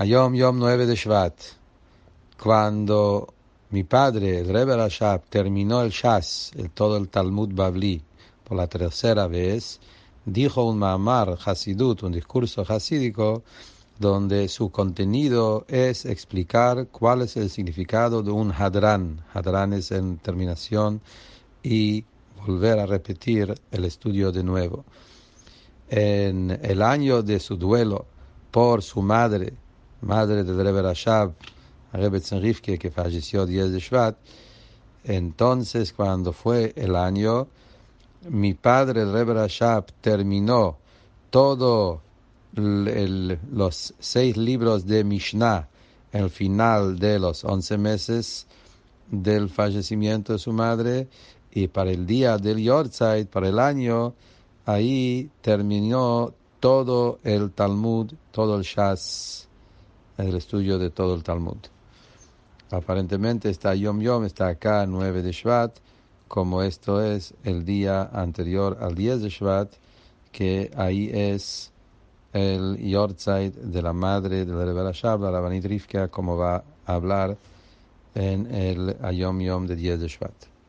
Ayom Yom 9 de Shvat, cuando mi padre, el Rebbe Rashab, terminó el Shas, el, todo el Talmud Babli, por la tercera vez, dijo un Ma'amar Hasidut, un discurso hasídico, donde su contenido es explicar cuál es el significado de un Hadran. Hadran es en terminación y volver a repetir el estudio de nuevo. En el año de su duelo por su madre, madre del Rebbe Rashab, Rebbe Rifke, que falleció 10 de Shvat, entonces cuando fue el año, mi padre, el Rebbe Rashab, terminó todo el, los seis libros de Mishnah el final de los once meses del fallecimiento de su madre y para el día del Yortzeit, para el año, ahí terminó todo el Talmud, todo el Shas, el estudio de todo el Talmud. Aparentemente está Yom Yom, está acá 9 de Shvat, como esto es el día anterior al 10 de Shvat, que ahí es el Yortzeit de la madre de la Rebbe Shab, la Rabanit Rivka, como va a hablar en el Ayom Yom de 10 de Shvat.